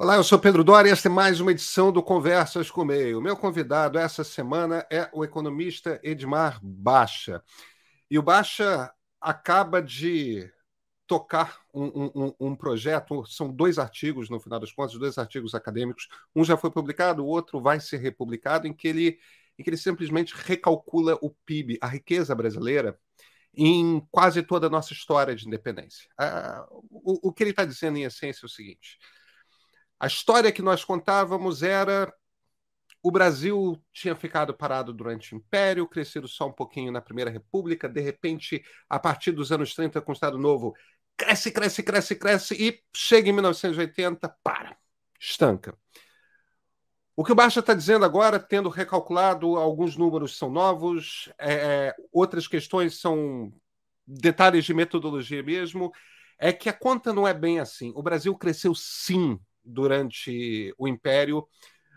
Olá, eu sou Pedro Dória e esta é mais uma edição do Conversas com o Meio. Meu convidado essa semana é o economista Edmar Baixa. E o Baixa acaba de tocar um, um, um, projeto, são dois artigos, no final das contas, dois artigos acadêmicos. Um já foi publicado, o outro vai ser republicado, em que ele, em que ele simplesmente recalcula o PIB, a riqueza brasileira, em quase toda a nossa história de independência. Ah, o, o que ele está dizendo, em essência, é o seguinte a história que nós contávamos era o Brasil tinha ficado parado durante o Império, crescido só um pouquinho na Primeira República, de repente, a partir dos anos 30, com o Estado Novo, cresce, cresce, cresce, cresce e chega em 1980, para, estanca. O que o Baixa está dizendo agora, tendo recalculado, alguns números são novos, é, é, outras questões são detalhes de metodologia mesmo, é que a conta não é bem assim. O Brasil cresceu sim durante o Império,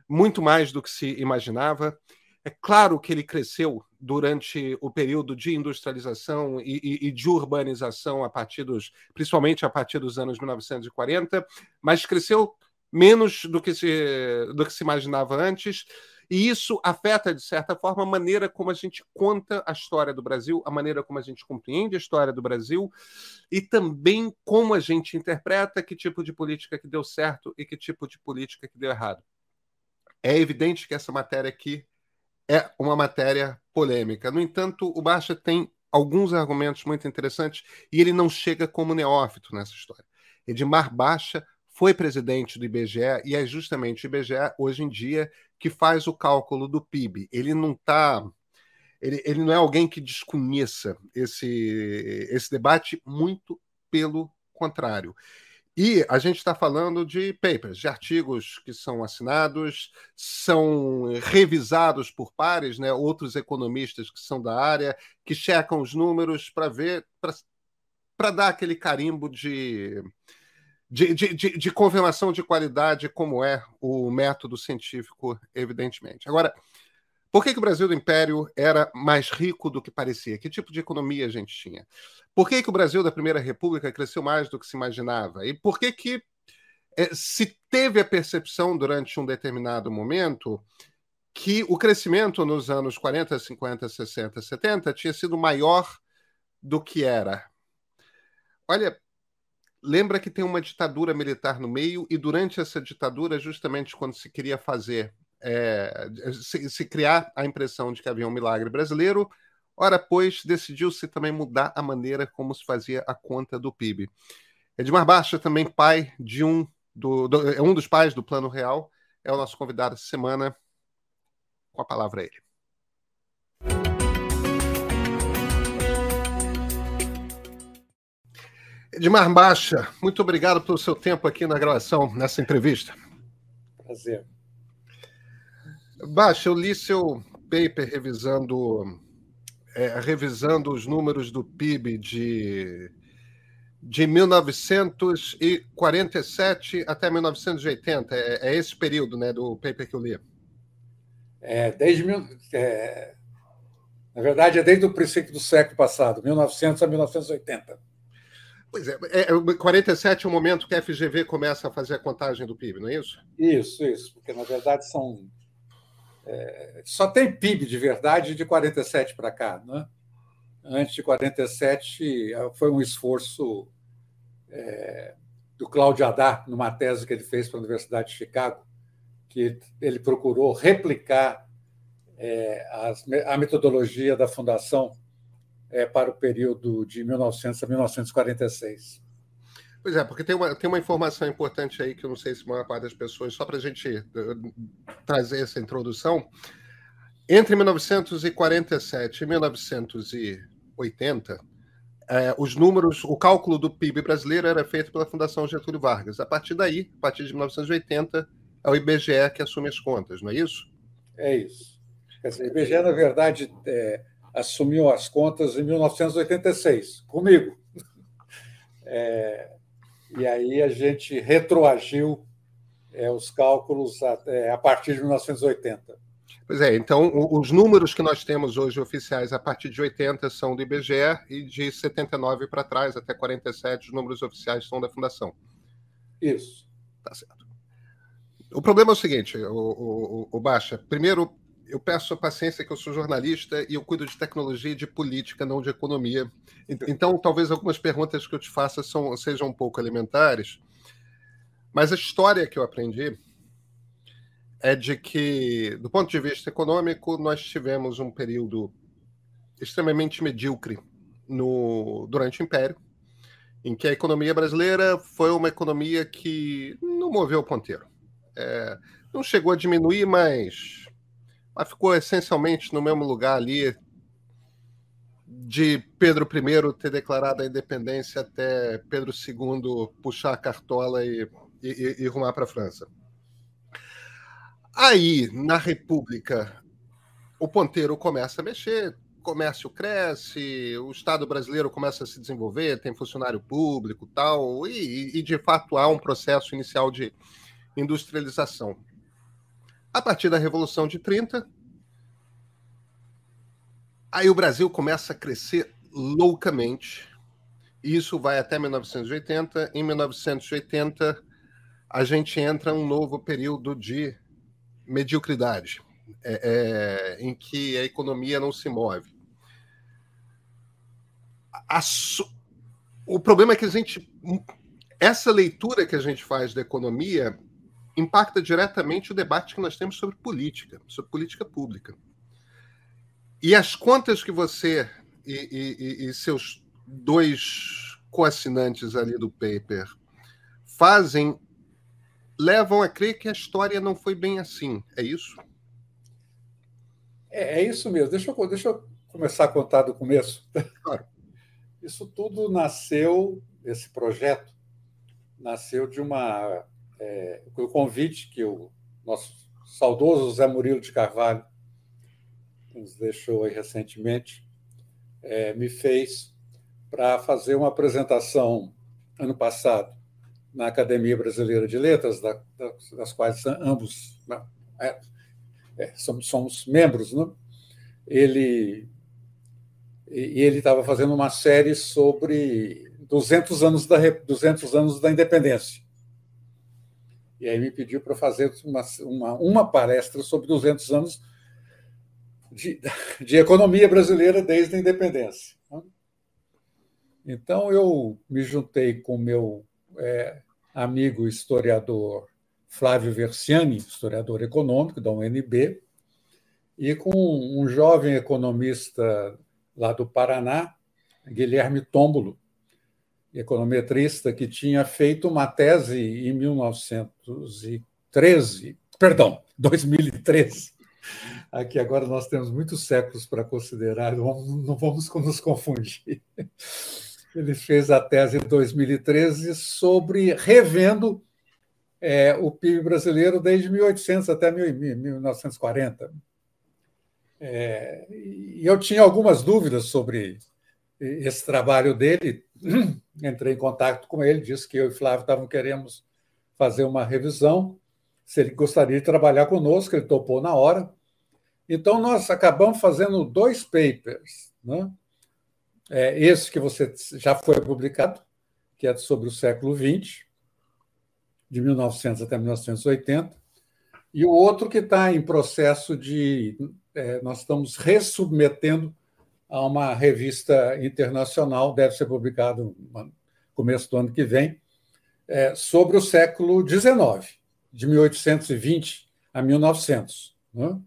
muito mais do que se imaginava. É claro que ele cresceu durante o período de industrialização e, e, e, de urbanização, a partir dos, principalmente a partir dos anos 1940, mas cresceu menos do que se, do que se imaginava antes. E isso afeta, de certa forma, a maneira como a gente conta a história do Brasil, a maneira como a gente compreende a história do Brasil e também como a gente interpreta que tipo de política que deu certo e que tipo de política que deu errado. É evidente que essa matéria aqui é uma matéria polêmica. No entanto, o Baixa tem alguns argumentos muito interessantes e ele não chega como neófito nessa história. Edmar Baixa foi presidente do IBGE e é justamente o IBGE hoje em dia que faz o cálculo do PIB. Ele não está. Ele, ele não é alguém que desconheça esse, esse debate, muito pelo contrário. E a gente está falando de papers, de artigos que são assinados, são revisados por pares, né, outros economistas que são da área, que checam os números para ver, para dar aquele carimbo de, de, de, de, de, confirmação de qualidade, como é o método científico, evidentemente. Agora, por que, que o Brasil do Império era mais rico do que parecia? Que tipo de economia a gente tinha? Por que, que o Brasil da Primeira República cresceu mais do que se imaginava? E por que, que é, se teve a percepção durante um determinado momento que o crescimento nos anos 40, 50, 60, 70 tinha sido maior do que era? Olha, lembra que tem uma ditadura militar no meio, e durante essa ditadura, justamente quando se queria fazer, é, se, se, criar a impressão de que havia um milagre brasileiro, ora, pois, decidiu-se também mudar a maneira como se fazia a conta do PIB. Edmar Baixa, também pai de um, do, do, é um dos pais do Plano Real, é o nosso convidado essa semana. Com a palavra a ele. Edmar Baixa, muito obrigado pelo seu tempo aqui na gravação, nessa entrevista. Prazer. Baixa, eu li seu paper revisando, é, revisando os números do PIB de, de 1947 até 1980. É, é esse período né, do paper que eu li. É, desde é, na verdade, é desde o princípio do século passado, 1900 a 1980. Pois é, é, 47 é o momento que a FGV começa a fazer a contagem do PIB, não é isso? Isso, isso, porque na verdade são. É, só tem PIB de verdade de 47 para cá. Né? Antes de 47 foi um esforço é, do Cláudio Adar, numa tese que ele fez para a Universidade de Chicago, que ele procurou replicar é, a metodologia da Fundação é, para o período de 1900 a 1946. Pois é, porque tem uma, tem uma informação importante aí que eu não sei se a maior parte das pessoas, só para a gente uh, trazer essa introdução. Entre 1947 e 1980, é, os números, o cálculo do PIB brasileiro era feito pela Fundação Getúlio Vargas. A partir daí, a partir de 1980, é o IBGE que assume as contas, não é isso? É isso. Dizer, o IBGE, na verdade, é, assumiu as contas em 1986, comigo. É, e aí a gente retroagiu é, os cálculos a, é, a, partir de 1980. Pois é, então os números que nós temos hoje oficiais a partir de 80 são do IBGE e de 79 para trás, até 47, os números oficiais são da Fundação. Isso. Tá certo. o problema é o seguinte, o, o, o Baixa. Primeiro, eu peço a paciência que eu sou jornalista e eu cuido de tecnologia e de política, não de economia. Então, talvez algumas perguntas que eu te faça são, sejam um pouco elementares, mas a história que eu aprendi é de que, do ponto de vista econômico, nós tivemos um período extremamente medíocre no, durante o Império, em que a economia brasileira foi uma economia que não moveu o ponteiro. É, não chegou a diminuir, mas, mas ficou essencialmente no mesmo lugar ali de Pedro I ter declarado a independência até Pedro II puxar a cartola e, e, e rumar para a França. Aí, na República, o ponteiro começa a mexer, comércio cresce, o Estado brasileiro começa a se desenvolver, tem funcionário público tal, e, e de fato há um processo inicial de industrialização. A partir da Revolução de 30, aí o Brasil começa a crescer loucamente. E isso vai até 1980. Em 1980, a gente entra um novo período de mediocridade, é, é, em que a economia não se move. O problema é que a gente. Essa leitura que a gente faz da economia impacta diretamente o debate que nós temos sobre política, sobre política pública. E as contas que você e, e, e seus dois coassinantes ali do paper fazem levam a crer que a história não foi bem assim. É isso? É, é isso mesmo. Deixa eu, deixa eu começar a contar do começo. Claro. Isso tudo nasceu, esse projeto, nasceu de uma. É, o convite que o nosso saudoso Zé Murilo de Carvalho nos deixou aí recentemente, é, me fez para fazer uma apresentação ano passado na Academia Brasileira de Letras, da, das, quais ambos né, é, é, somos, somos, membros, né? ele e ele estava fazendo uma série sobre 200 anos da 200 anos da independência. E aí me pediu para fazer uma, uma, uma palestra sobre 200 anos de, de economia brasileira desde a independência. Então eu me juntei com meu é, amigo historiador Flávio Versiani, historiador econômico da UNB, e com um jovem economista lá do Paraná, Guilherme Tômbolo, econometrista que tinha feito uma tese em 1913, perdão, 2013. Aqui agora nós temos muitos séculos para considerar, não vamos nos confundir. Ele fez a tese em 2013 sobre revendo é, o PIB brasileiro desde 1800 até 1940. É, e eu tinha algumas dúvidas sobre esse trabalho dele. Entrei em contato com ele, disse que eu e Flávio estavam querendo fazer uma revisão, se ele gostaria de trabalhar conosco, ele topou na hora. Então, nós acabamos fazendo dois papers. Né? É, esse que você já foi publicado, que é sobre o século XX, de 1900 até 1980, e o outro que está em processo de. É, nós estamos ressubmetendo a uma revista internacional, deve ser publicado no começo do ano que vem, é, sobre o século XIX, de 1820 a 1900. Né?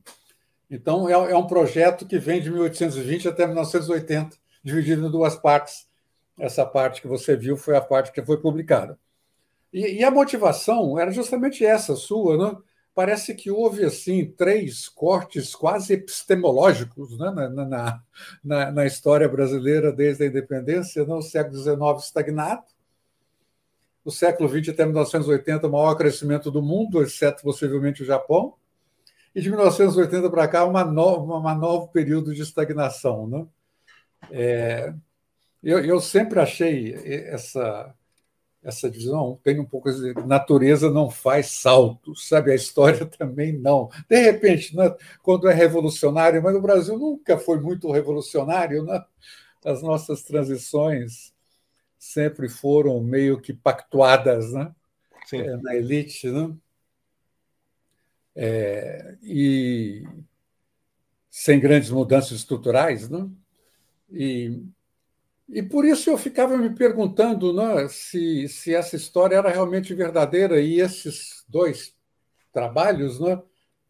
Então, é, é um projeto que vem de 1820 até 1980 dividido em duas partes. Essa parte que você viu foi a parte que foi publicada. E, e a motivação era justamente essa sua, né? Parece que houve assim três cortes quase epistemológicos né? na, na, na, na história brasileira desde a independência, né? século XIX estagnado, o século XX até 1980 o maior crescimento do mundo, exceto possivelmente o Japão, e de 1980 para cá uma nova, uma novo período de estagnação, né? É, eu, eu, sempre achei essa essa divisão tem um pouco de natureza não faz saltos, sabe? A história também não. De repente, né, quando é revolucionário, mas o Brasil nunca foi muito revolucionário, né? As nossas transições sempre foram meio que pactuadas, né? É, na elite, né? é, e sem grandes mudanças estruturais. Né? E, e por isso eu ficava me perguntando né, se, se essa história era realmente verdadeira e esses dois trabalhos né,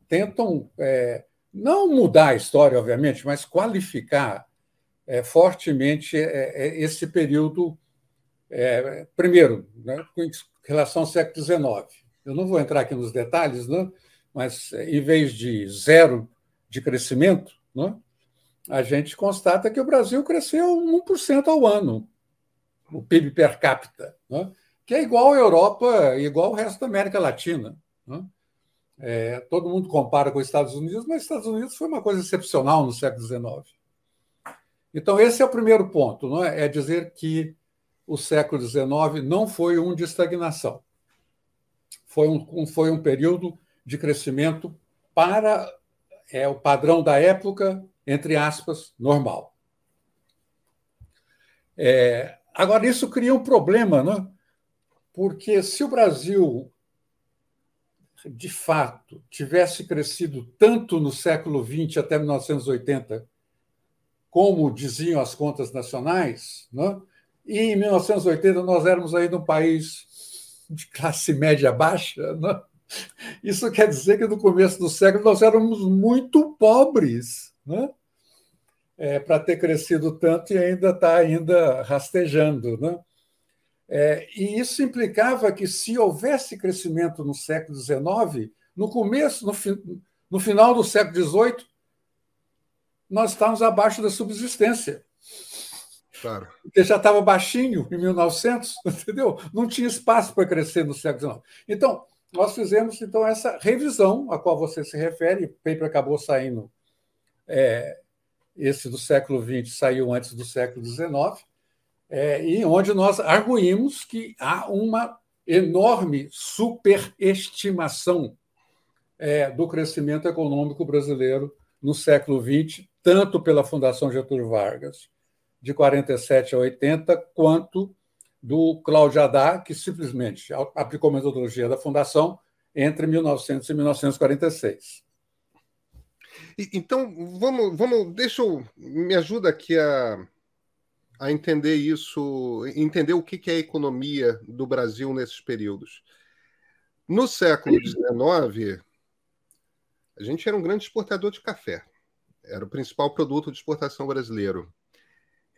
tentam é, não mudar a história, obviamente, mas qualificar é, fortemente é, é esse período, é, primeiro, né, com relação ao século XIX. Eu não vou entrar aqui nos detalhes, né, mas em vez de zero de crescimento, né, a gente constata que o Brasil cresceu 1% ao ano, o PIB per capita, né, que é igual à Europa, igual ao resto da América Latina. Né. É, todo mundo compara com os Estados Unidos, mas os Estados Unidos foi uma coisa excepcional no século XIX. Então, esse é o primeiro ponto, não é? é dizer que o século XIX não foi um de estagnação. Foi um, foi um período de crescimento para é, o padrão da época, entre aspas, normal. É, agora, isso cria um problema, né? porque se o Brasil, de fato, tivesse crescido tanto no século XX até 1980 como diziam as contas nacionais, né? e em 1980 nós éramos ainda um país de classe média baixa. Né? Isso quer dizer que no começo do século nós éramos muito pobres. Né? É, para ter crescido tanto e ainda está ainda rastejando. Né? É, e isso implicava que, se houvesse crescimento no século XIX, no começo, no, no final do século XVIII, nós estávamos abaixo da subsistência. Claro. Porque já estava baixinho em 1900, entendeu? Não tinha espaço para crescer no século XIX. Então, nós fizemos então essa revisão a qual você se refere, o paper acabou saindo, é, esse do século XX saiu antes do século XIX, é, e onde nós arguímos que há uma enorme superestimação é, do crescimento econômico brasileiro no século XX, tanto pela Fundação Getúlio Vargas, de 47 a 80, quanto do Cláudio Haddad, que simplesmente aplicou a metodologia da Fundação entre 1900 e 1946. Então, vamos, vamos, deixa eu, me ajuda aqui a, a entender isso, entender o que é a economia do Brasil nesses períodos. No século XIX, a gente era um grande exportador de café. Era o principal produto de exportação brasileiro.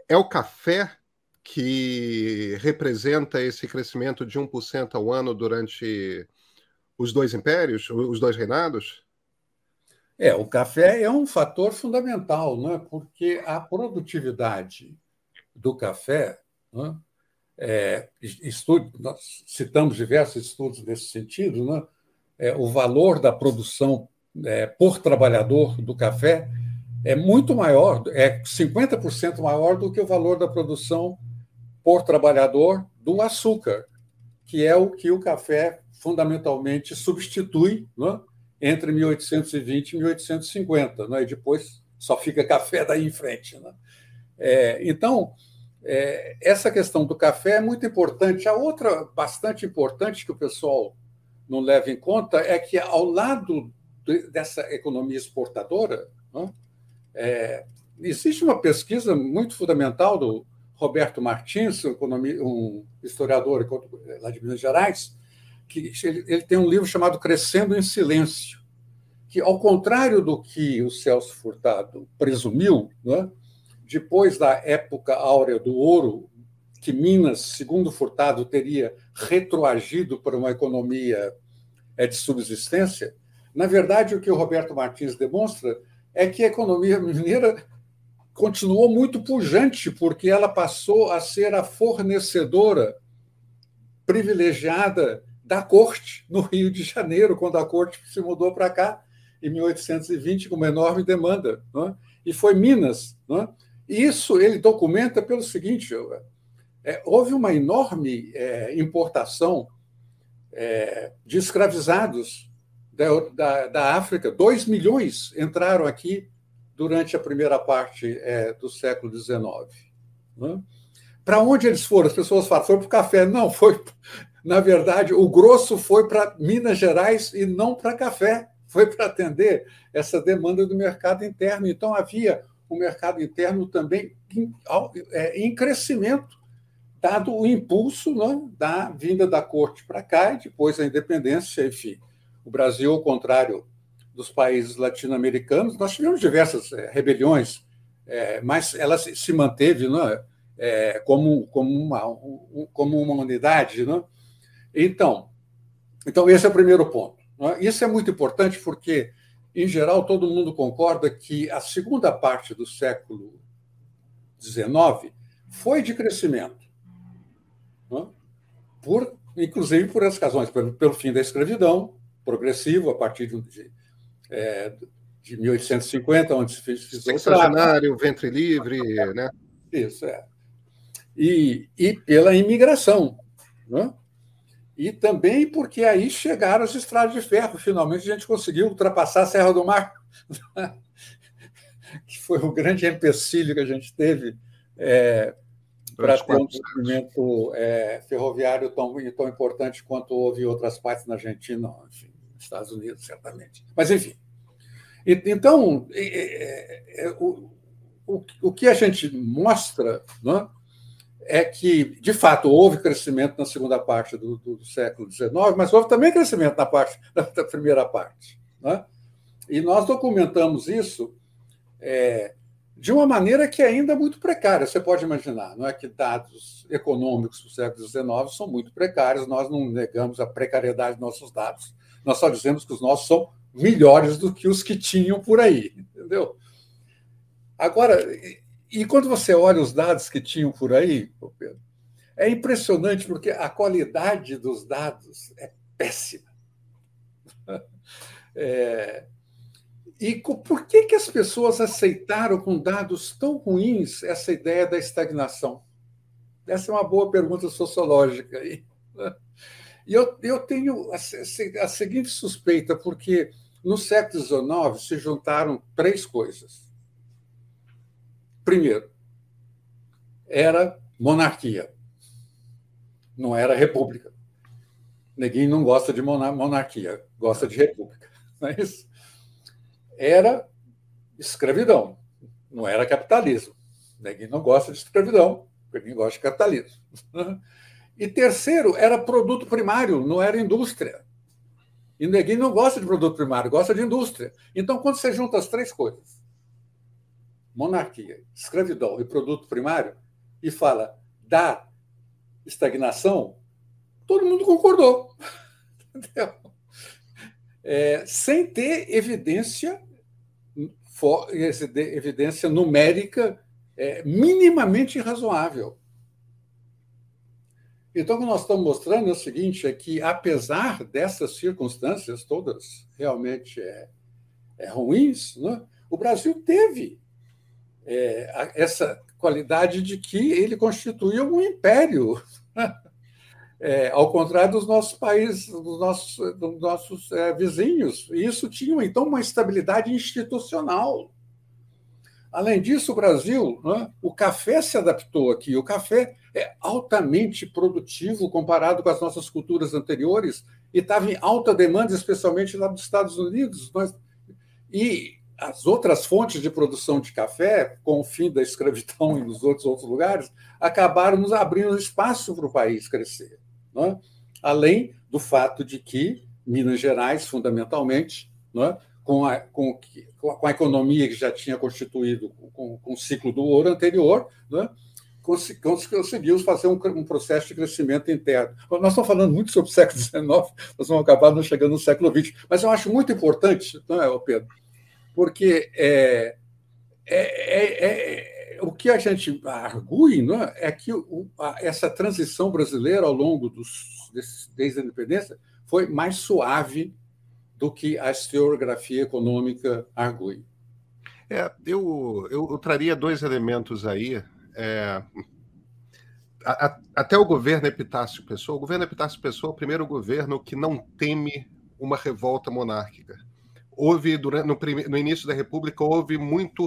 É o café que representa esse crescimento de 1% ao ano durante os dois impérios, os dois reinados? É, o café é um fator fundamental, né? porque a produtividade do café, né? é, estudo, nós citamos diversos estudos nesse sentido, né? é, o valor da produção é, por trabalhador do café é muito maior, é 50% maior do que o valor da produção por trabalhador do açúcar, que é o que o café fundamentalmente substitui né, entre 1820 e 1850, né, e depois só fica café daí em frente. Né? É, então, é, essa questão do café é muito importante. A outra bastante importante que o pessoal não leva em conta é que, ao lado dessa economia exportadora, né? é, existe uma pesquisa muito fundamental do Roberto Martins, um historiador lá de Minas Gerais, que ele tem um livro chamado Crescendo em Silêncio, que, ao contrário do que o Celso Furtado presumiu, né? depois da época áurea do ouro, que Minas, segundo Furtado, teria retroagido para uma economia é, de subsistência, na verdade, o que o Roberto Martins demonstra é que a economia mineira continuou muito pujante, porque ela passou a ser a fornecedora privilegiada da corte no Rio de Janeiro, quando a corte se mudou para cá em 1820 com uma enorme demanda, é? e foi Minas. É? E isso ele documenta pelo seguinte: é, houve uma enorme é, importação de escravizados da, da, da África, 2 milhões entraram aqui durante a primeira parte do século XIX. Para onde eles foram? As pessoas falam, foi para o café. Não, foi. Na verdade, o grosso foi para Minas Gerais e não para café. foi para atender essa demanda do mercado interno. Então, havia o mercado interno também em, é, em crescimento, dado o impulso né, da vinda da corte para cá e depois a independência, enfim. O Brasil, ao contrário dos países latino-americanos, nós tivemos diversas é, rebeliões, é, mas ela se manteve né, é, como, como, uma, como uma unidade. Né? Então, então, esse é o primeiro ponto. Né? Isso é muito importante porque, em geral, todo mundo concorda que a segunda parte do século XIX foi de crescimento, né? por, inclusive por essas razões, pelo, pelo, fim da escravidão progressivo, a partir de, é, de 1850, onde se fez, fez o ventre livre, né? Isso, é. E, e pela imigração, né? E também porque aí chegaram as estradas de ferro. Finalmente a gente conseguiu ultrapassar a Serra do Mar, que foi o grande empecilho que a gente teve é, para ter um desenvolvimento é, ferroviário tão, tão importante quanto houve em outras partes na Argentina, enfim, nos Estados Unidos, certamente. Mas, enfim. E, então, é, é, o, o, o que a gente mostra não é? que, de fato, houve crescimento na segunda parte do, do, século XIX, mas houve também crescimento na, parte, na, primeira parte. Né? E nós documentamos isso é, de uma maneira que é ainda é muito precária. Você pode imaginar, não é que dados econômicos do século XIX são muito precários, nós não negamos a precariedade dos nossos dados. Nós só dizemos que os nossos são melhores do que os que tinham por aí, entendeu? Agora, e quando você olha os dados que tinham por aí, Pedro, é impressionante porque a qualidade dos dados é péssima. É, e por que, que as pessoas aceitaram com dados tão ruins essa ideia da estagnação? Essa é uma boa pergunta sociológica. E eu, eu tenho a, a seguinte suspeita, porque no século XIX se juntaram três coisas Primeiro, era monarquia, não era república. Ninguém não gosta de monarquia, gosta de república. Não é isso? Era escravidão, não era capitalismo. Ninguém não gosta de escravidão, ninguém gosta de capitalismo. E terceiro, era produto primário, não era indústria. E ninguém não gosta de produto primário, gosta de indústria. Então, quando você junta as três coisas, monarquia, escravidão e produto primário, e fala da estagnação, todo mundo concordou. Entendeu? É, sem ter evidência, for, evidência numérica é, minimamente razoável. Então, o que nós estamos mostrando é o seguinte: é que, apesar dessas circunstâncias todas realmente é, é ruins, né, o Brasil teve é, essa qualidade de que ele constituía um império, é, ao contrário dos nossos países, dos nossos, dos nossos é, vizinhos. E isso tinha, então, uma estabilidade institucional. Além disso, o Brasil, né, o café se adaptou aqui. O café é altamente produtivo comparado com as nossas culturas anteriores e estava em alta demanda, especialmente lá nos Estados Unidos. Nós, e as outras fontes de produção de café, com o fim da escravidão e nos outros, outros lugares, acabaram nos abrindo espaço para o país crescer. É? Além do fato de que Minas Gerais, fundamentalmente, é? com, a, com, com, a, economia que já tinha constituído com, com o ciclo do ouro anterior, é? conseguiu fazer um, um, processo de crescimento interno. Nós estamos falando muito sobre o século XIX, nós vamos acabar não chegando no século XX, mas eu acho muito importante, não é, Pedro? Porque é, é, é, é, o que a gente argue não é, é que o, a, essa transição brasileira ao longo dos, desses, desde a independência foi mais suave do que a historiografia econômica argue. É, eu, eu, eu, traria dois elementos aí. É, a, a, até o governo Epitácio Pessoa, o governo Epitácio Pessoa é o primeiro governo que não teme uma revolta monárquica houve durante no, no, início da República houve muito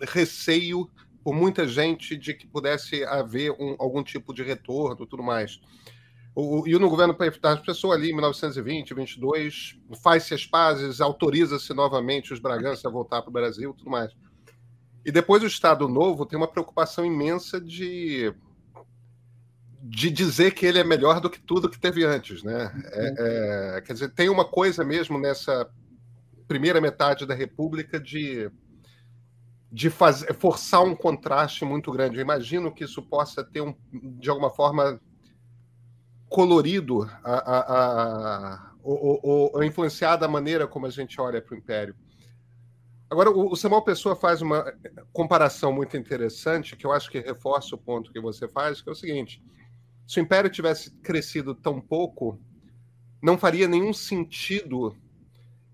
receio por muita gente de que pudesse haver um, algum tipo de retorno, tudo mais. O, e no governo das pessoas ali, em 1920, 22, faz-se as pazes, autoriza-se novamente os Bragança a voltar para o Brasil tudo mais. E depois o Estado Novo tem uma preocupação imensa de, de dizer que ele é melhor do que tudo que teve antes. Né? É, é, quer dizer, tem uma coisa mesmo nessa primeira metade da República de, de fazer, forçar um contraste muito grande. Eu imagino que isso possa ter, um, de alguma forma, colorido a, a, a, ou, ou, ou influenciado a maneira como a gente olha para o Império. Agora, o Samuel Pessoa faz uma comparação muito interessante, que eu acho que reforça o ponto que você faz, que é o seguinte: se o Império tivesse crescido tão pouco, não faria nenhum sentido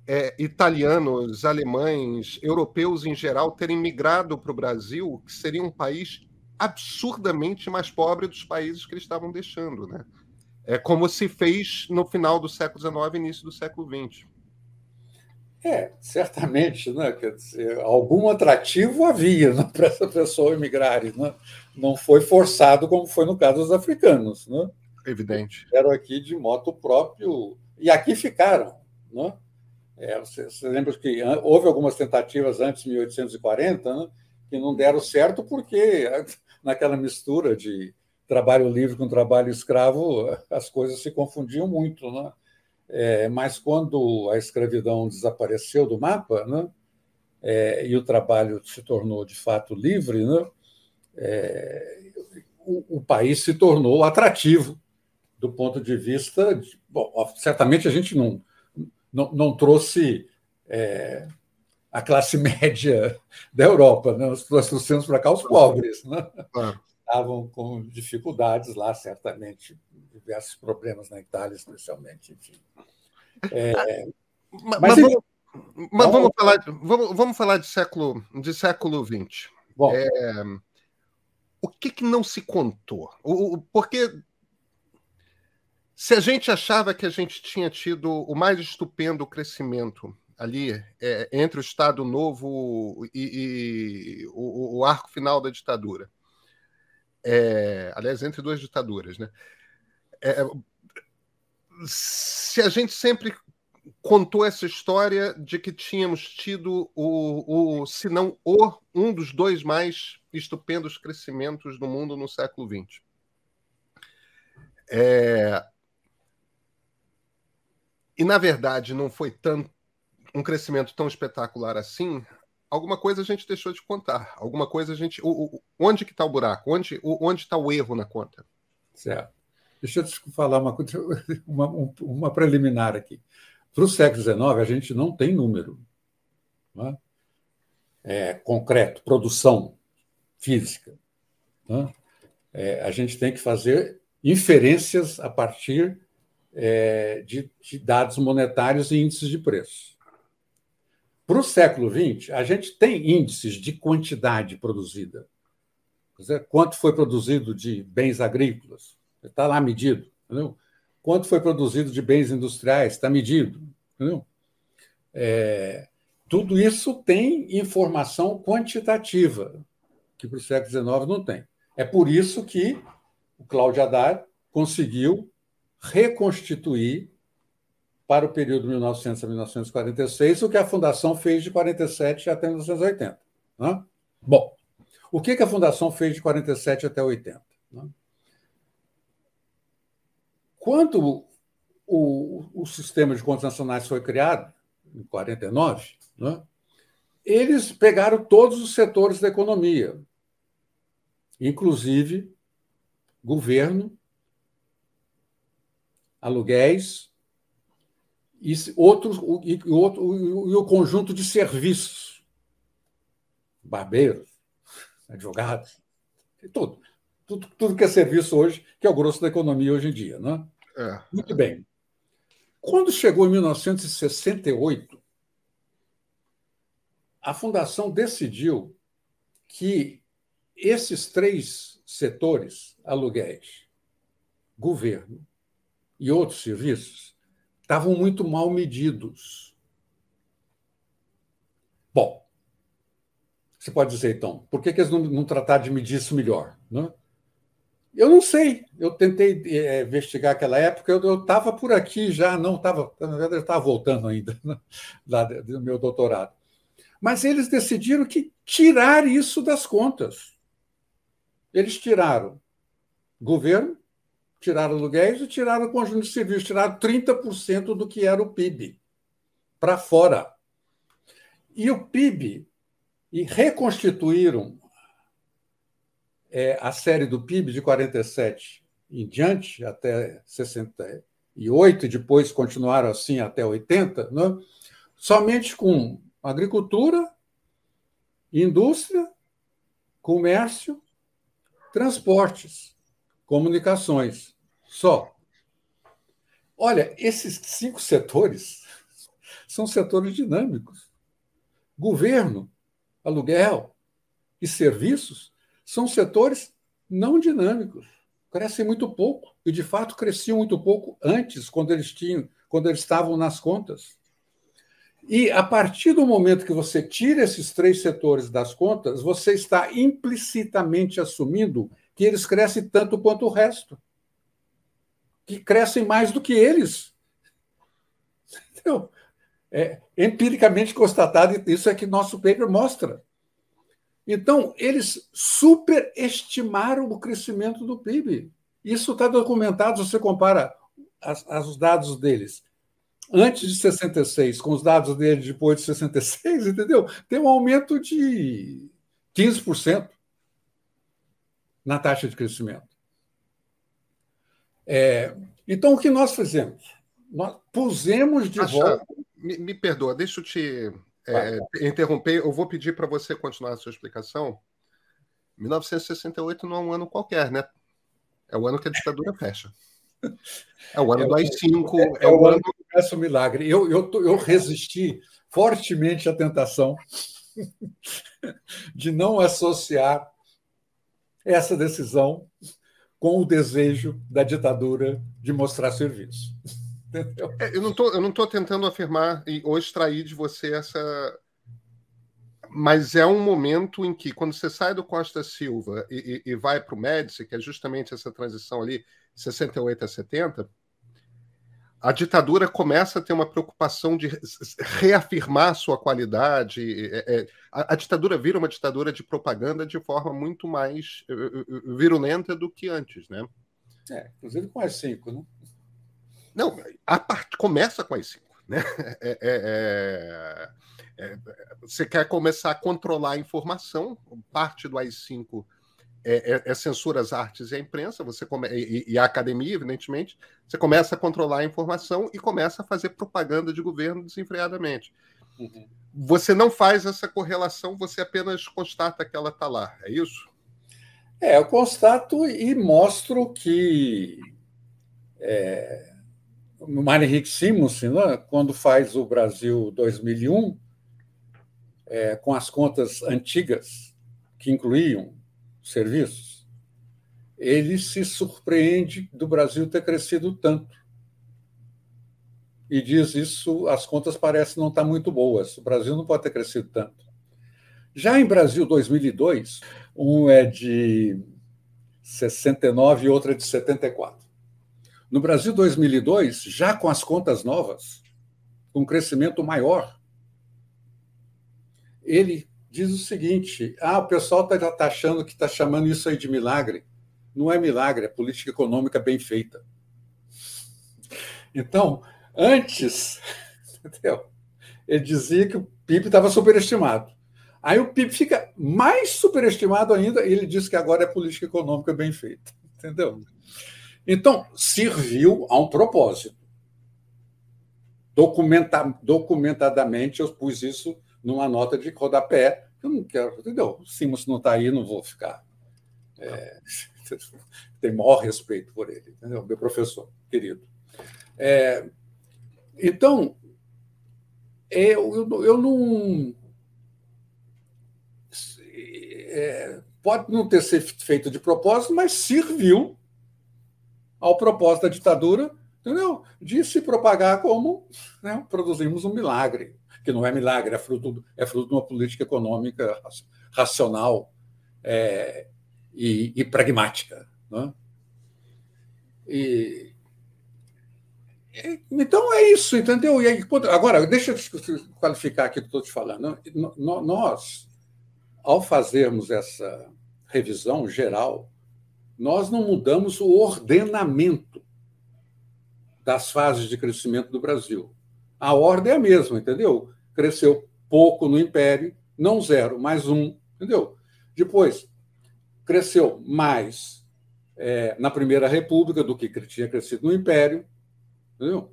é, italianos, alemães, europeus em geral terem migrado para o Brasil, que seria um país absurdamente mais pobre dos países que eles estavam deixando, né? É como se fez no final do século XIX, início do século XX. É, certamente, né? Quer dizer, algum atrativo havia né, para essa pessoa emigrar, né? não foi forçado como foi no caso dos africanos, né? Evidente. Eram aqui de moto próprio e aqui ficaram, né? É, você, você, lembra que houve algumas tentativas antes de 1840 né, que não deram certo porque naquela mistura de trabalho livre com trabalho escravo as coisas se confundiam muito, né? É, mas quando a escravidão desapareceu do mapa, né, é, e o trabalho se tornou de fato livre, né, é, o, o, país se tornou atrativo do ponto de vista. De, bom, certamente a gente não, não, não trouxe é, a classe média da Europa, né, nós trouxemos para cá os pobres. Né? Estavam com dificuldades lá, certamente diversos problemas na Itália, especialmente. Enfim. É, mas, mas, vamos, mas vamos, falar, vamos, vamos falar de século de século XX. Bom. É, o que, que não se contou? O, o, porque se a gente achava que a gente tinha tido o mais estupendo crescimento ali é, entre o Estado Novo e, e o, o, arco final da ditadura, é, aliás, entre duas ditaduras, né? É, se a gente sempre contou essa história de que tínhamos tido o, o se não o, um dos dois mais estupendos crescimentos do mundo no século XX. É... E, na verdade, não foi tão, um crescimento tão espetacular assim. Alguma coisa a gente deixou de contar. Alguma coisa a gente. O, o, onde que está o buraco? Onde está o erro na conta? Certo. Deixa eu te falar uma, uma, uma preliminar aqui. Para o século XIX, a gente não tem número é? É, concreto, produção física. É? é, a gente tem que fazer inferências a partir é, de, de dados monetários e índices de preço. Para o século XX, a gente tem índices de quantidade produzida. Dizer, quanto foi produzido de bens agrícolas, Está lá medido. Entendeu? Quanto foi produzido de bens industriais? Está medido. É, tudo isso tem informação quantitativa, que para o século XIX não tem. É por isso que o Cláudio Haddad conseguiu reconstituir para o período 1900 a 1946 o que a Fundação fez de 47 até 1980. Né? Bom, o que a Fundação fez de 47 até 80? Né? Quando o, o sistema de contas nacionais foi criado, em 49, né, eles pegaram todos os setores da economia, inclusive governo, aluguéis e outros e, outro, e o conjunto de serviços, barbeiros, advogados, tudo, tudo, tudo que é serviço hoje, que é o grosso da economia hoje em dia, né? É. Muito bem. Quando chegou em 1968, a Fundação decidiu que esses três setores, aluguéis, governo e outros serviços, estavam muito mal medidos. Bom, você pode dizer, então, por que, eles não, não trataram de medir isso melhor? Né? eu não sei. Eu tentei é, investigar aquela época, eu estava por aqui já, não estava, na verdade, eu estava voltando ainda né, lá do meu doutorado. Mas eles decidiram que tirar isso das contas. Eles tiraram governo, tiraram aluguéis e tiraram o conjunto de serviços, tiraram 30% do que era o PIB para fora. E o PIB, e reconstituíram é, a série do PIB de 47 em diante, até 68, e depois continuaram assim até 80, né? somente com agricultura, indústria, comércio, transportes, comunicações. Só. Olha, esses cinco setores são setores dinâmicos. Governo, aluguel e serviços são setores não dinâmicos, crescem muito pouco e de fato cresciam muito pouco antes, quando eles tinham, quando eles estavam nas contas. E a partir do momento que você tira esses três setores das contas, você está implicitamente assumindo que eles crescem tanto quanto o resto, que crescem mais do que eles. Então, é empiricamente constatado, isso é que nosso paper mostra. Então, eles superestimaram o crescimento do PIB. Isso está documentado, você compara as, os dados deles antes de 66 com os dados deles depois de 66, entendeu? Tem um aumento de 15% na taxa de crescimento. É, então, o que nós fizemos? Nós pusemos de volta. Me, me perdoa, deixa eu te é, interromper, eu vou pedir para você continuar a sua explicação. 1968 não é um ano qualquer, né? É o ano que a ditadura fecha. É o ano é do AI-5. É, é, o ano que começa o milagre. Eu, eu, eu resisti fortemente à tentação de não associar essa decisão com o desejo da ditadura de mostrar serviço. É, eu não eu não estou tentando afirmar ou extrair de você essa. Mas é um momento em que, quando você sai do Costa Silva e, e, e vai para o Médici, que é justamente essa transição ali, 68 a 70, a ditadura começa a ter uma preocupação de reafirmar sua qualidade. É, é, a, ditadura vira uma ditadura de propaganda de forma muito mais uh, virulenta do que antes, né? É, inclusive com as cinco, né? Não, a parte começa com as cinco. Né? É, é, é, é, você quer começar a controlar a informação, parte do AI-5 é, é, é, censura às artes e à imprensa, você come, e, e, a academia, evidentemente, você começa a controlar a informação e começa a fazer propaganda de governo desenfreadamente. Uhum. Você não faz essa correlação, você apenas constata que ela está lá, é isso? É, eu constato e mostro que é, o Mário Henrique Simonsen, né, quando faz o Brasil 2001, é, com as contas antigas, que incluíam serviços, ele se surpreende do Brasil ter crescido tanto. E diz isso, as contas parecem não estar muito boas, o Brasil não pode ter crescido tanto. Já em Brasil 2002, um é de 69 e outro é de 74. No Brasil 2002, já com as contas novas, com um crescimento maior, ele diz o seguinte: ah, o pessoal está tá achando que está chamando isso aí de milagre. Não é milagre, é política econômica bem feita. Então, antes, entendeu? ele dizia que o PIB estava superestimado. Aí o PIB fica mais superestimado ainda e ele diz que agora é política econômica bem feita. Entendeu? Então, serviu a um propósito. Documenta, documentadamente, eu pus isso numa nota de rodapé. Eu não quero, entendeu? O Simons não está aí, não vou ficar. É, tem maior respeito por ele, entendeu? Meu professor, querido. É, então, eu, eu, eu não. É, pode não ter sido feito de propósito, mas serviu ao propósito da ditadura, entendeu? de se propagar como né, produzimos um milagre, que não é milagre, é fruto, é fruto de uma política econômica racional é, e, e, pragmática. Né? E, então é isso, entendeu? E aí, agora, deixa eu qualificar aqui o que estou te falando. Nós, ao fazermos essa revisão geral, nós não mudamos o ordenamento das fases de crescimento do Brasil. A ordem é a mesma, entendeu? Cresceu pouco no Império, não zero, mais um, entendeu? Depois, cresceu mais é, na Primeira República do que tinha crescido no Império, entendeu?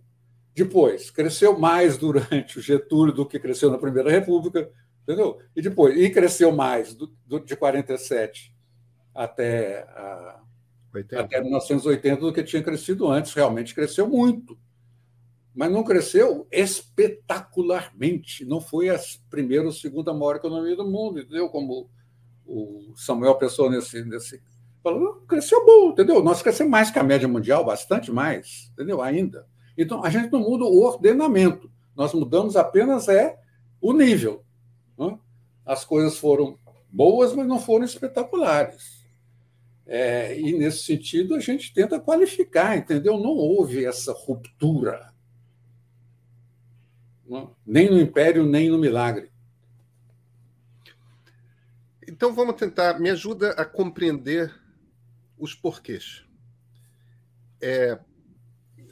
Depois, cresceu mais durante o Getúlio do que cresceu na Primeira República, entendeu? E depois, e cresceu mais do, do, de 47 até, a, até 1980 do que tinha crescido antes. Realmente cresceu muito. Mas não cresceu espetacularmente. Não foi a primeira ou segunda maior economia do mundo, entendeu? Como o Samuel pensou nesse, nesse falou, cresceu bom, entendeu? Nós crescemos mais que a média mundial, bastante mais, entendeu? Ainda. Então, a gente não muda o ordenamento, nós mudamos apenas é o nível. Né? As coisas foram boas, mas não foram espetaculares. É, e, nesse sentido, a gente tenta qualificar, entendeu? Não houve essa ruptura? Nem no império, nem no milagre. Então vamos tentar, me ajuda a compreender os porquês. É,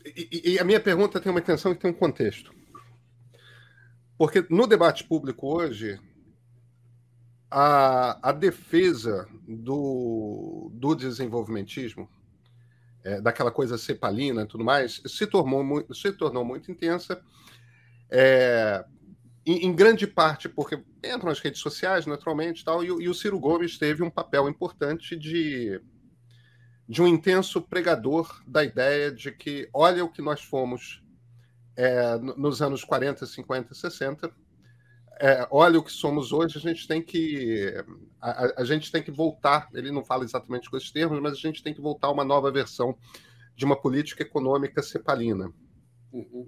e, e, a minha pergunta tem uma intenção e tem um contexto. Porque no debate público hoje, a, a defesa do, do desenvolvimentismo, é, daquela coisa cepalina e tudo mais, se tornou, se tornou muito intensa. É, em, em, grande parte porque entram nas redes sociais, naturalmente, tal, e, e, o Ciro Gomes teve um papel importante de, de um intenso pregador da ideia de que, olha o que nós fomos é, nos anos 40, 50, 60, é, olha o que somos hoje, a gente tem que a, a, gente tem que voltar, ele não fala exatamente com esses termos, mas a gente tem que voltar a uma nova versão de uma política econômica cepalina. Uhum.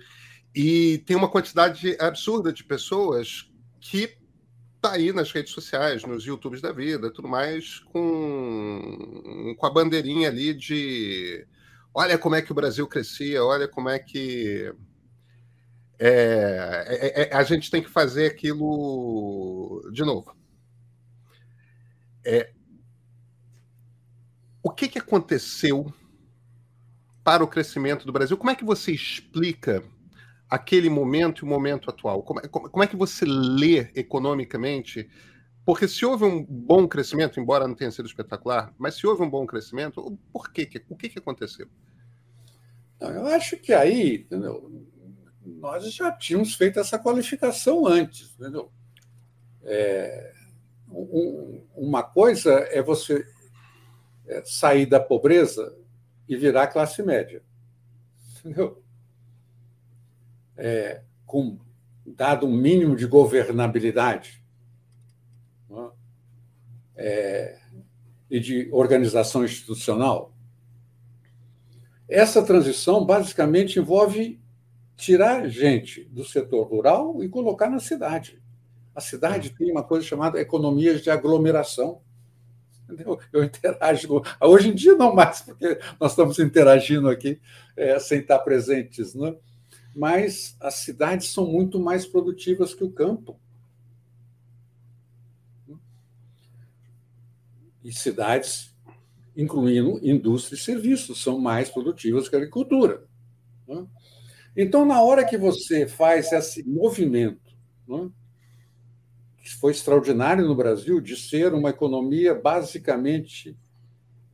E tem uma quantidade absurda de pessoas que tá aí nas redes sociais, nos YouTubes da vida, tudo mais, com, com a bandeirinha ali de olha como é que o Brasil crescia, olha como é que é, é, é, a gente tem que fazer aquilo de novo. É, o que, que aconteceu para o crescimento do Brasil? Como é que você explica aquele momento e o momento atual? Como, é, como, é que você lê economicamente? Porque se houve um bom crescimento, embora não tenha sido espetacular, mas se houve um bom crescimento, por quê? O que, que aconteceu? Eu acho que aí entendeu? nós já tínhamos feito essa qualificação antes. Entendeu? É, um, uma coisa é você é, sair da pobreza e virar classe média. Entendeu? É, com dado um mínimo de governabilidade é, e de organização institucional, essa transição basicamente envolve tirar gente do setor rural e colocar na cidade. A cidade tem uma coisa chamada economias de aglomeração. Entendeu? Eu interajo. Hoje em dia não mais, porque nós estamos interagindo aqui é, sem estar presentes. Não é? Mas as cidades são muito mais produtivas que o campo. E cidades, incluindo indústria e serviços, são mais produtivas que a agricultura. Então, na hora que você faz esse movimento, que foi extraordinário no Brasil, de ser uma economia basicamente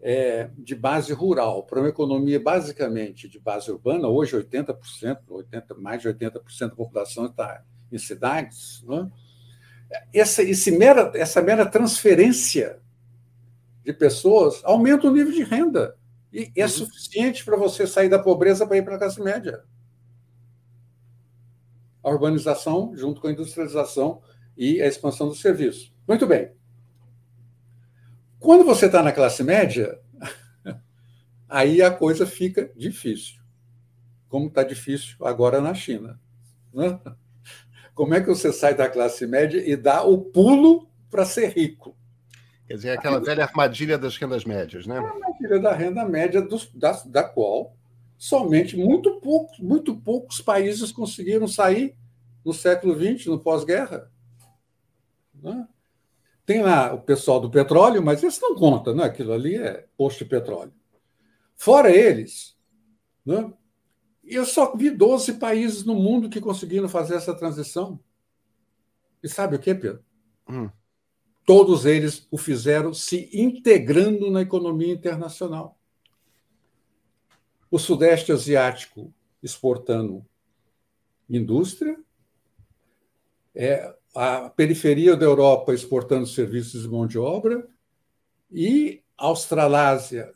é, de base rural para uma economia basicamente de base urbana, hoje 80%, 80, mais de 80% da população está em cidades, né? essa, esse mera, essa mera transferência de pessoas aumenta o nível de renda e é uhum. suficiente para você sair da pobreza para ir para a classe média. A urbanização, junto com a industrialização e a expansão do serviço. Muito bem. Quando você está na classe média, aí a coisa fica difícil. Como está difícil agora na China. Né? Como é que você sai da classe média e dá o pulo para ser rico? Quer dizer, aquela velha armadilha das rendas médias, né? A armadilha da renda média, do, da, da qual somente muito poucos, muito poucos países conseguiram sair no século XX, no pós-guerra. Né? Tem lá o pessoal do petróleo, mas isso não conta, né? aquilo ali é posto de petróleo. Fora eles, né? eu só vi 12 países no mundo que conseguiram fazer essa transição. E sabe o que, Pedro? Hum. Todos eles o fizeram se integrando na economia internacional. O Sudeste Asiático exportando indústria, é, a periferia da Europa exportando serviços de mão de obra e Australásia,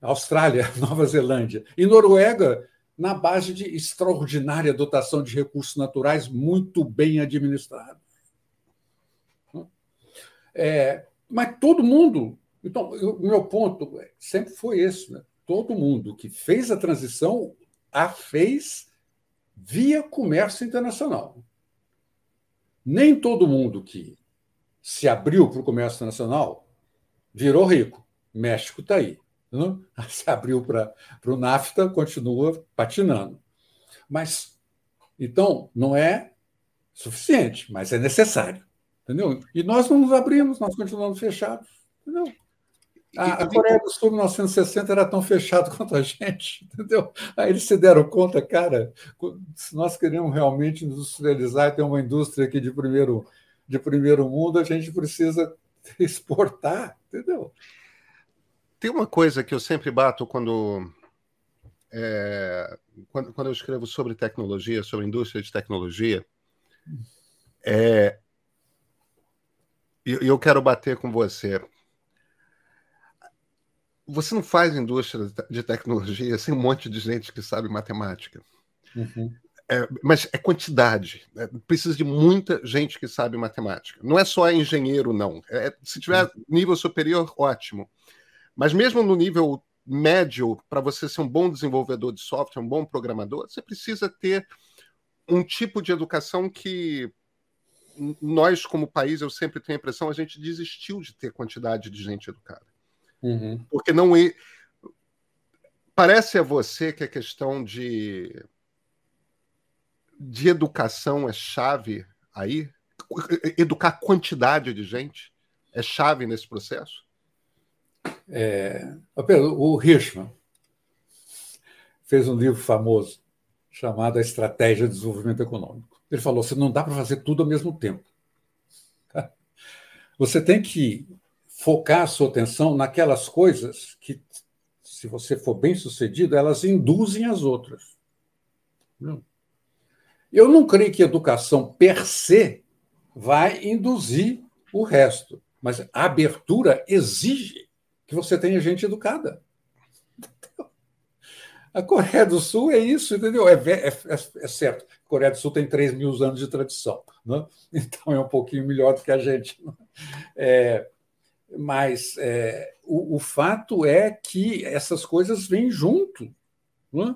Austrália, Nova Zelândia e Noruega na base de extraordinária dotação de recursos naturais muito bem administrados. É, mas todo mundo. Então, o meu ponto sempre foi esse: né? todo mundo que fez a transição a fez via comércio internacional. Nem todo mundo que se abriu para o comércio internacional virou rico. México está aí. Não? Se abriu para o NAFTA, continua patinando. Mas, então, não é suficiente, mas é necessário. Entendeu? E nós não nos abrimos, nós continuamos fechados. Entendeu? A, a Coreia do Sul, em 1960, era tão fechado quanto a gente, entendeu? Aí eles se deram conta, cara, se nós queremos realmente industrializar e ter uma indústria aqui de primeiro, de primeiro mundo, a gente precisa exportar, entendeu? Tem uma coisa que eu sempre bato quando, é, quando, quando eu escrevo sobre tecnologia, sobre indústria de tecnologia, é, e eu, eu quero bater com você. Você não faz indústria de tecnologia sem um monte de gente que sabe matemática. Uhum. É, mas é quantidade. Né? Precisa de muita gente que sabe matemática. Não é só engenheiro, não. É, se tiver uhum. nível superior, ótimo. Mas mesmo no nível médio, para você ser um bom desenvolvedor de software, um bom programador, você precisa ter um tipo de educação que nós, como país, eu sempre tenho a impressão, a gente desistiu de ter quantidade de gente educada. Uhum. Porque não é. Parece a você que a questão de, de educação é chave aí? Educar quantidade de gente é chave nesse processo? É, o Hirschman fez um livro famoso chamado A Estratégia de Desenvolvimento Econômico. Ele falou: você não dá para fazer tudo ao mesmo tempo. Você tem que focar a sua atenção naquelas coisas que, se você for bem sucedido, elas induzem as outras. Eu não creio que educação per se vai induzir o resto, mas a abertura exige que você tenha gente educada. A Coreia do Sul é isso, entendeu? É, é, é, é, certo. A Coreia do Sul tem 3 mil anos de tradição, né? então é um pouquinho melhor do que a gente. Né? É, mas é, o, o, fato é que essas coisas vêm junto. Né?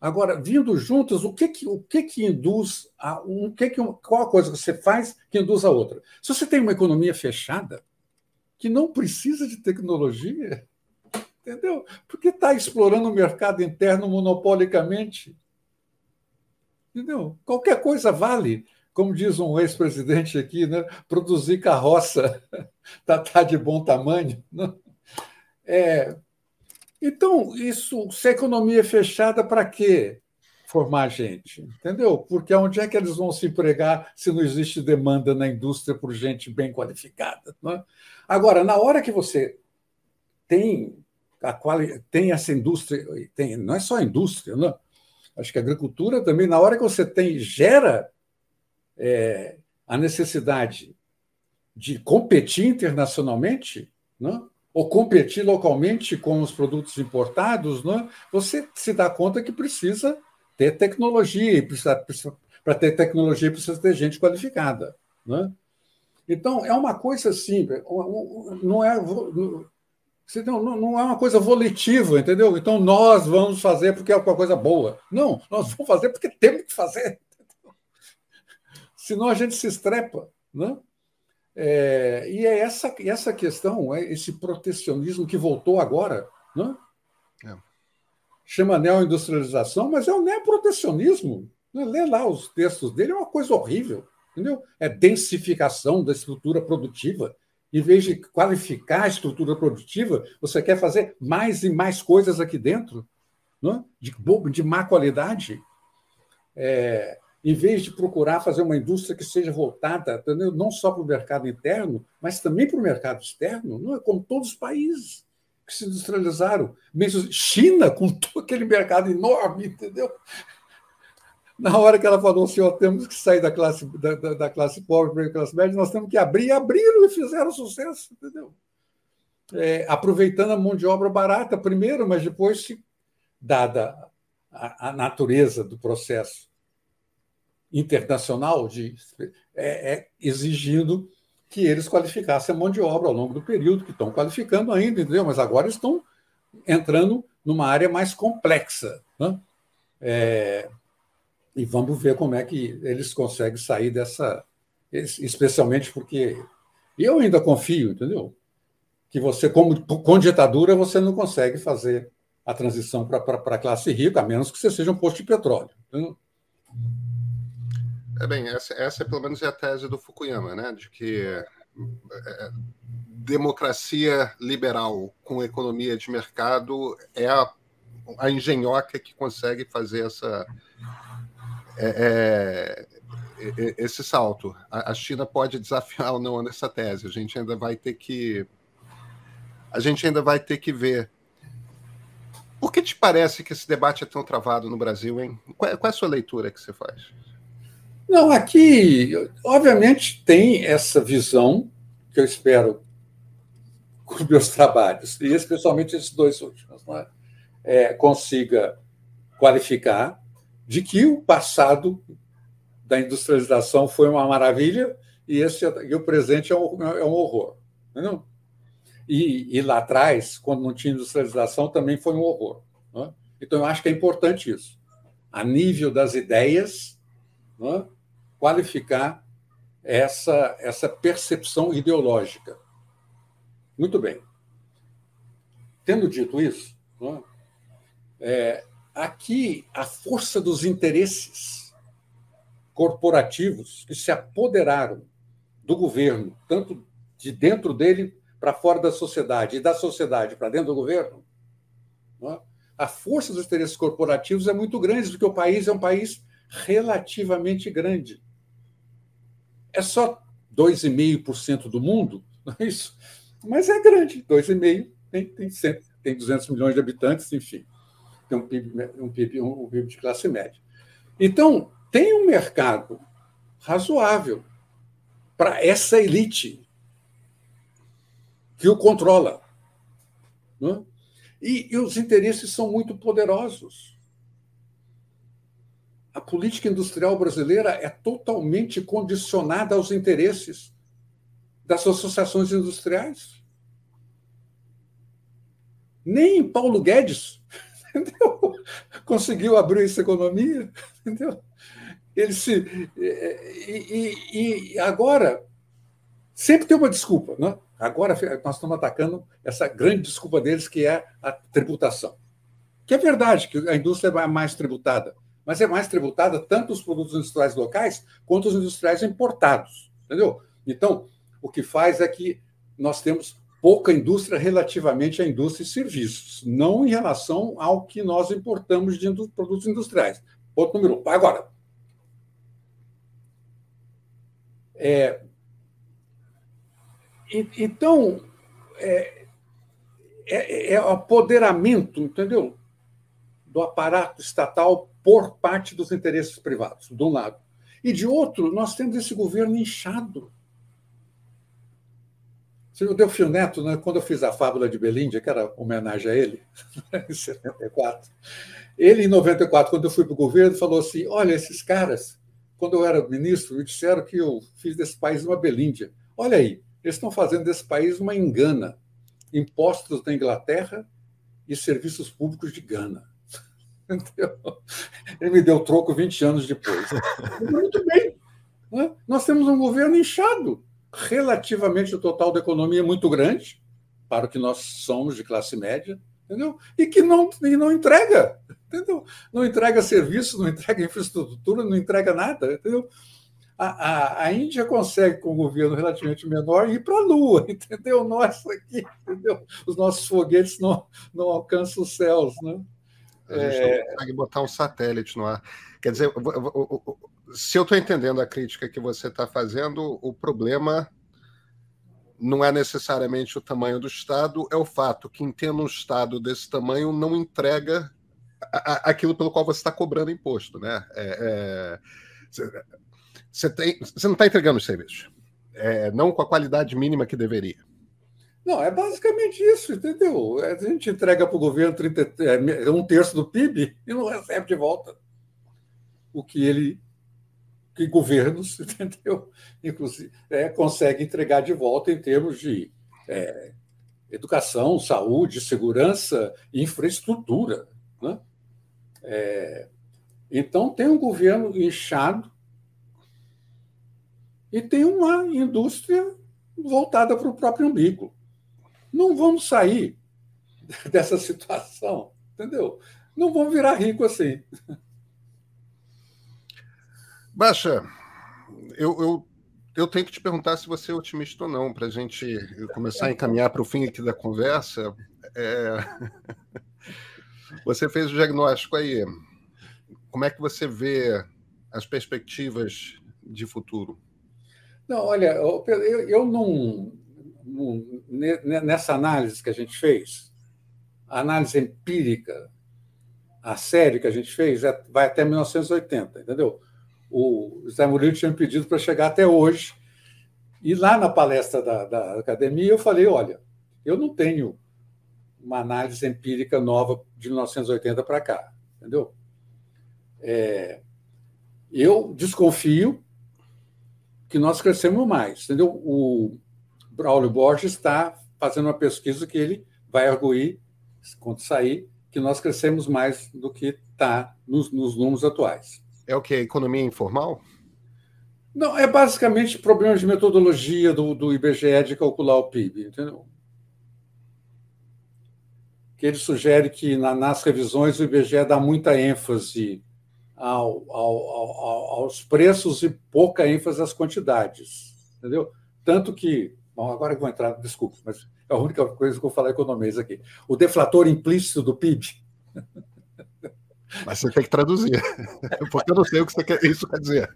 Agora, vindo juntas, o que que, o que, que induz a um, que que, qual a coisa que você faz que induz a outra? Se você tem uma economia fechada, que não precisa de tecnologia, entendeu? Porque está explorando o mercado interno monopolicamente. Entendeu? Qualquer coisa vale. Como diz um ex-presidente aqui, né? produzir carroça está tá de bom tamanho. Né? É, então, isso, se a economia é fechada, para quê? formar gente, entendeu? Porque onde é que eles vão se empregar se não existe demanda na indústria por gente bem qualificada? Né? Agora, na hora que você tem a quali... tem essa indústria, tem, não é só a indústria, né? acho que a agricultura também, na hora que você tem, gera é, a necessidade de competir internacionalmente, né? ou competir localmente com os produtos importados, né? você se dá conta que precisa ter tecnologia, para ter tecnologia precisa ter gente qualificada. Né? Então, é uma coisa simples, não é, não é uma coisa volitiva, entendeu? Então, nós vamos fazer porque é uma coisa boa. Não, nós vamos fazer porque temos que fazer. Senão a gente se estrepa. Né? É, e é essa, essa questão, é esse protecionismo que voltou agora, né? É. chama neoindustrialização, mas é o neoprotecionismo. Né? Lê lá os textos dele, é uma coisa horrível. Entendeu? É densificação da estrutura produtiva. Em vez de qualificar a estrutura produtiva, você quer fazer mais e mais coisas aqui dentro, né? de, de má qualidade. É, em vez de procurar fazer uma indústria que seja voltada entendeu? não só para o mercado interno, mas também para o mercado externo, não é como todos os países que se industrializaram. Mesmo China, com todo aquele mercado enorme, entendeu? Na hora que ela falou assim, temos que sair da classe, da, da, da classe pobre para a classe média, nós temos que abrir, abriram e fizeram sucesso, entendeu? É, aproveitando a mão de obra barata primeiro, mas depois, dada a, a natureza do processo internacional de, é, é, exigindo que eles qualificassem a mão de obra ao longo do período, que estão qualificando ainda, entendeu? Mas agora estão entrando numa área mais complexa. Né? É, e vamos ver como é que eles conseguem sair dessa. Especialmente porque eu ainda confio, entendeu? Que você, como com ditadura, você não consegue fazer a transição para a classe rica, a menos que você seja um posto de petróleo. Entendeu? É bem, essa, essa pelo menos é a tese do Fukuyama, né? De que é, é, democracia liberal com economia de mercado é a, a engenhoca que consegue fazer essa é, é, é esse salto. A, China pode desafiar ou não nessa tese. A gente ainda vai ter que a gente ainda vai ter que ver. Por que te parece que esse debate é tão travado no Brasil, hein? Qual, qual é a sua leitura que você faz? Não, aqui, obviamente, tem essa visão que eu espero com meus trabalhos, e especialmente esses dois últimos, é? É, consiga qualificar de que o passado da industrialização foi uma maravilha e, esse, e o presente é um, é um horror. Entendeu? E, e, lá atrás, quando não tinha industrialização, também foi um horror. É? Então, eu acho que é importante isso. A nível das ideias, é? Qualificar essa, essa percepção ideológica. Muito bem. Tendo dito isso, é, aqui a força dos interesses corporativos que se apoderaram do governo, tanto de dentro dele para fora da sociedade e da sociedade para dentro do governo, a força dos interesses corporativos é muito grande, porque o país é um país relativamente grande é só 2,5% do mundo, não é isso? Mas é grande, 2,5%, tem, tem, tem 200 milhões de habitantes, enfim, tem um PIB, um PIB, um PIB de classe média. Então, tem um mercado razoável para essa elite que o controla. Não é? e, e os interesses são muito poderosos a política industrial brasileira é totalmente condicionada aos interesses das associações industriais. Nem Paulo Guedes entendeu? conseguiu abrir essa economia. Entendeu? Ele se. E, e, e, agora, sempre tem uma desculpa. Né? Agora nós estamos atacando essa grande desculpa deles, que é a tributação. Que é verdade que a indústria é mais tributada mas é mais tributada tanto os produtos industriais locais quanto os industriais importados. Entendeu? Então, o que faz é que nós temos pouca indústria relativamente à indústria e serviços, não em relação ao que nós importamos de produtos industriais. Ponto número um. Agora, é, então, é, é, é apoderamento, entendeu? Do aparato estatal por parte dos interesses privados, de um lado. E de outro, nós temos esse governo inchado. O Delfio Neto, né, quando eu fiz a fábula de Belíndia, que era homenagem a ele, em 74, ele, em 94, quando eu fui para o governo, falou assim: Olha, esses caras, quando eu era ministro, me disseram que eu fiz desse país uma Belíndia. Olha aí, eles estão fazendo desse país uma engana. Impostos da Inglaterra e serviços públicos de Gana. Ele me deu troco 20 anos depois. Muito bem. Né? Nós temos um governo inchado. relativamente o total da economia muito grande para o que nós somos de classe média, entendeu? E que não, e não entrega, entendeu? Não entrega serviço, não entrega infraestrutura, não entrega nada, entendeu? A, a, a Índia consegue, com um governo relativamente menor, ir para a Lua, entendeu? Nós aqui, entendeu? Os nossos foguetes não, não alcançam os céus, né? A gente é... não consegue botar um satélite no ar. Quer dizer, se eu estou entendendo a crítica que você está fazendo, o problema não é necessariamente o tamanho do Estado, é o fato que, em tendo um Estado desse tamanho, não entrega aquilo pelo qual você está cobrando imposto. Né? É, é, você, tem, você não está entregando os serviços, é, não com a qualidade mínima que deveria. Não, é basicamente isso, entendeu? A gente entrega para o governo 30, é, um terço do PIB e não recebe de volta o que ele que governos, entendeu? Inclusive, é, conseguem entregar de volta em termos de é, educação, saúde, segurança, infraestrutura. Né? É, então, tem um governo inchado e tem uma indústria voltada para o próprio umbigo. Não vamos sair dessa situação, entendeu? Não vamos virar rico assim. Baixa, eu, eu, eu tenho que te perguntar se você é otimista ou não, para a gente começar a encaminhar para o fim aqui da conversa. É... Você fez o diagnóstico aí. Como é que você vê as perspectivas de futuro? Não, olha, eu, eu não, não, Nessa análise que a gente fez, a análise empírica, a série que a gente fez, é, vai até 1980, entendeu? o Zé Murilo tinha pedido para chegar até hoje. E lá na palestra da, da academia eu falei: olha, eu não tenho uma análise empírica nova de 1980 para cá, entendeu? É, eu desconfio que nós crescemos mais, entendeu? O Braulio Borges está fazendo uma pesquisa que ele vai arguir, quando sair, que nós crescemos mais do que está nos, nos números atuais. É o que? Economia informal? Não, é basicamente problemas de metodologia do, do IBGE de calcular o PIB, entendeu? Que ele sugere que na, nas revisões o IBGE dá muita ênfase ao, ao, ao, aos preços e pouca ênfase às quantidades, entendeu? Tanto que, bom, agora eu vou entrar, desculpe, mas é a única coisa que eu vou falar economês aqui. O deflator implícito do PIB mas você tem que traduzir, porque eu não sei o que você quer, isso quer dizer.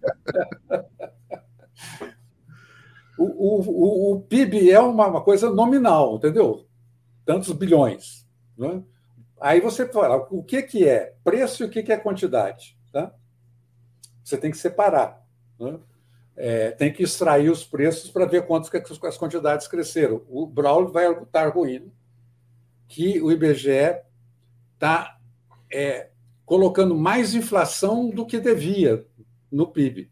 O, o, o, PIB é uma, uma, coisa nominal, entendeu? Tantos bilhões. Né? Aí você fala, o que, que é preço e o que, que é quantidade? Tá? Você tem que separar. Né? É, tem que extrair os preços para ver quantas as quantidades cresceram. O Braulio vai estar ruindo que o IBGE está é, colocando mais inflação do que devia no PIB.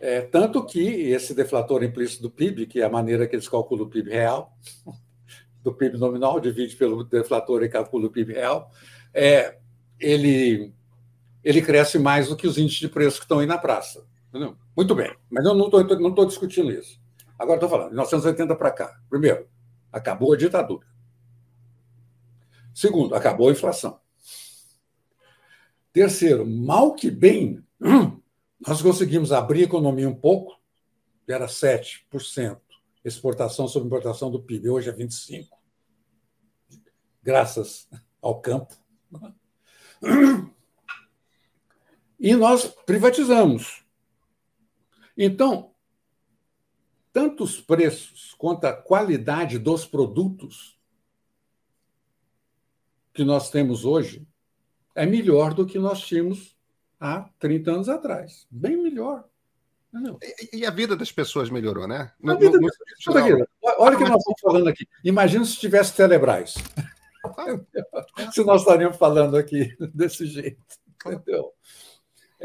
É, tanto que esse deflator implícito do PIB, que é a maneira que eles calculam o PIB real, do PIB nominal, divide pelo deflator e calcula o PIB real, é, ele, ele cresce mais do que os índices de preço que estão aí na praça. Entendeu? Muito bem, mas eu não estou não discutindo isso. Agora estou falando, de 1980 para cá. Primeiro, acabou a ditadura. Segundo, acabou a inflação. Terceiro, mal que bem, nós conseguimos abrir a economia um pouco, que era 7%, exportação sobre importação do PIB, hoje é 25%, graças ao campo. E nós privatizamos. Então, tanto os preços quanto a qualidade dos produtos que nós temos hoje é melhor do que nós tínhamos há 30 anos atrás. Bem melhor. E, e a vida das pessoas melhorou, né? No, no, no... Olha o que nós estamos falando aqui. Imagina se tivesse Telebrás. Ah. se nós estaríamos falando aqui desse jeito. Entendeu?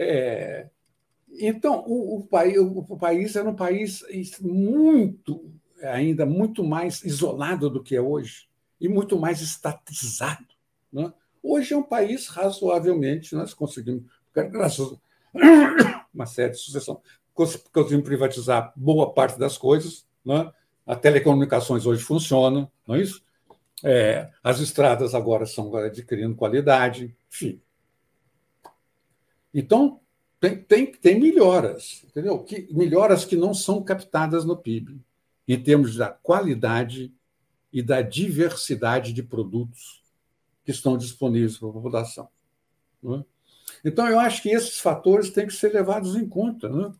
É... Então, o, o, país, o, país era um país muito, ainda muito mais isolado do que é hoje e muito mais estatizado. Né? Hoje é um país razoavelmente, nós conseguimos, graças a uma série de sucessão, conseguimos privatizar boa parte das coisas, né? as telecomunicações hoje funcionam, não é isso? É, as estradas agora estão adquirindo qualidade, enfim. Então, tem, tem, tem melhoras, entendeu? Que, melhoras que não são captadas no PIB, em termos da qualidade e da diversidade de produtos que estão disponíveis para a população. É? Então, eu acho que esses fatores têm que ser levados em conta. Né?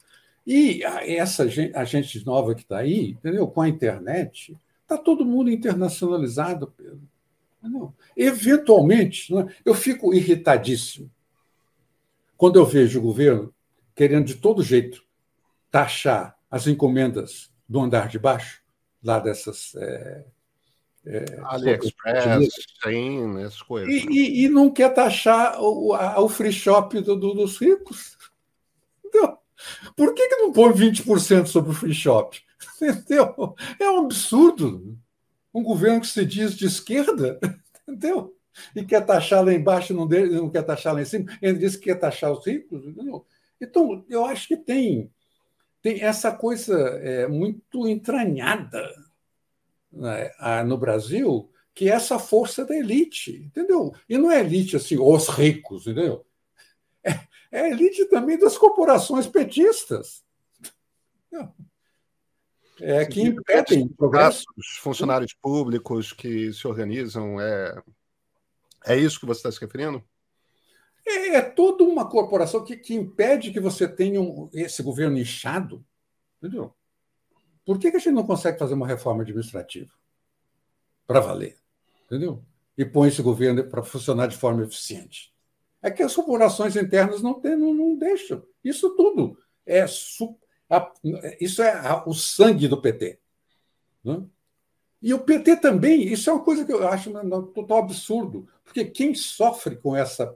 E essa gente, a gente nova que está aí, entendeu? com a internet, está todo mundo internacionalizado, Pedro. Não. Eventualmente, né? eu fico irritadíssimo quando eu vejo o governo querendo de todo jeito taxar as encomendas do andar de baixo, lá dessas. É, é, AliExpress, sim, essas coisas. E, e, e, não quer taxar o, a, o free shop do, do, dos ricos. Entendeu? Por que, que não põe 20% sobre o free shop? Entendeu? É um absurdo. Um governo que se diz de esquerda, entendeu? E quer taxar lá embaixo, não, de, não quer taxar lá em cima, ele diz que quer taxar os ricos. Não. Então, eu acho que tem, tem essa coisa é, muito entranhada né, no Brasil, que é essa força da elite, entendeu? E não é elite assim, os ricos, entendeu? É, é a elite também das corporações petistas. É, que impedem progressos. Funcionários públicos que se organizam, é, é isso que você está se referindo? É, é toda uma corporação que, que impede que você tenha um, esse governo inchado. Entendeu? Por que, que a gente não consegue fazer uma reforma administrativa? Para valer. Entendeu? E põe esse governo para funcionar de forma eficiente. É que as corporações internas não, tem, não, não deixam. Isso tudo é. A, isso é o sangue do PT. Né? E o PT também, isso é uma coisa que eu acho um total absurdo, porque quem sofre com essa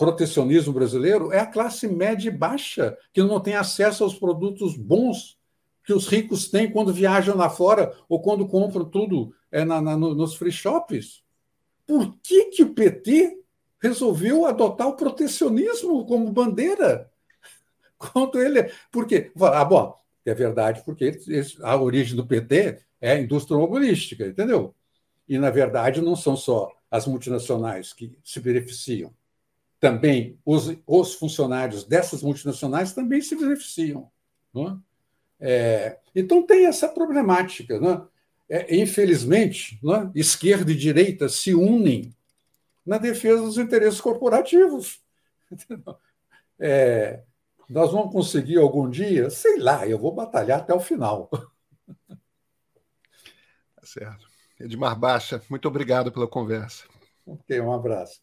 protecionismo brasileiro é a classe média e baixa, que não tem acesso aos produtos bons que os ricos têm quando viajam lá fora ou quando compram tudo é, na, na, nos free shops. Por que, que o PT resolveu adotar o protecionismo como bandeira? Quanto ele. Por quê? Ah, bom, é verdade, porque a origem do PT é a indústria automobilística, entendeu? E, na verdade, não são só as multinacionais que se beneficiam. Também os, os funcionários dessas multinacionais também se beneficiam. É? É, então, tem essa problemática. É? é infelizmente, é? esquerda e direita se unem na defesa dos interesses corporativos. É, nós vamos conseguir algum dia? Sei lá, eu vou batalhar até o final. Certo. Edmar Baixa, muito obrigado pela conversa. Ok, um abraço.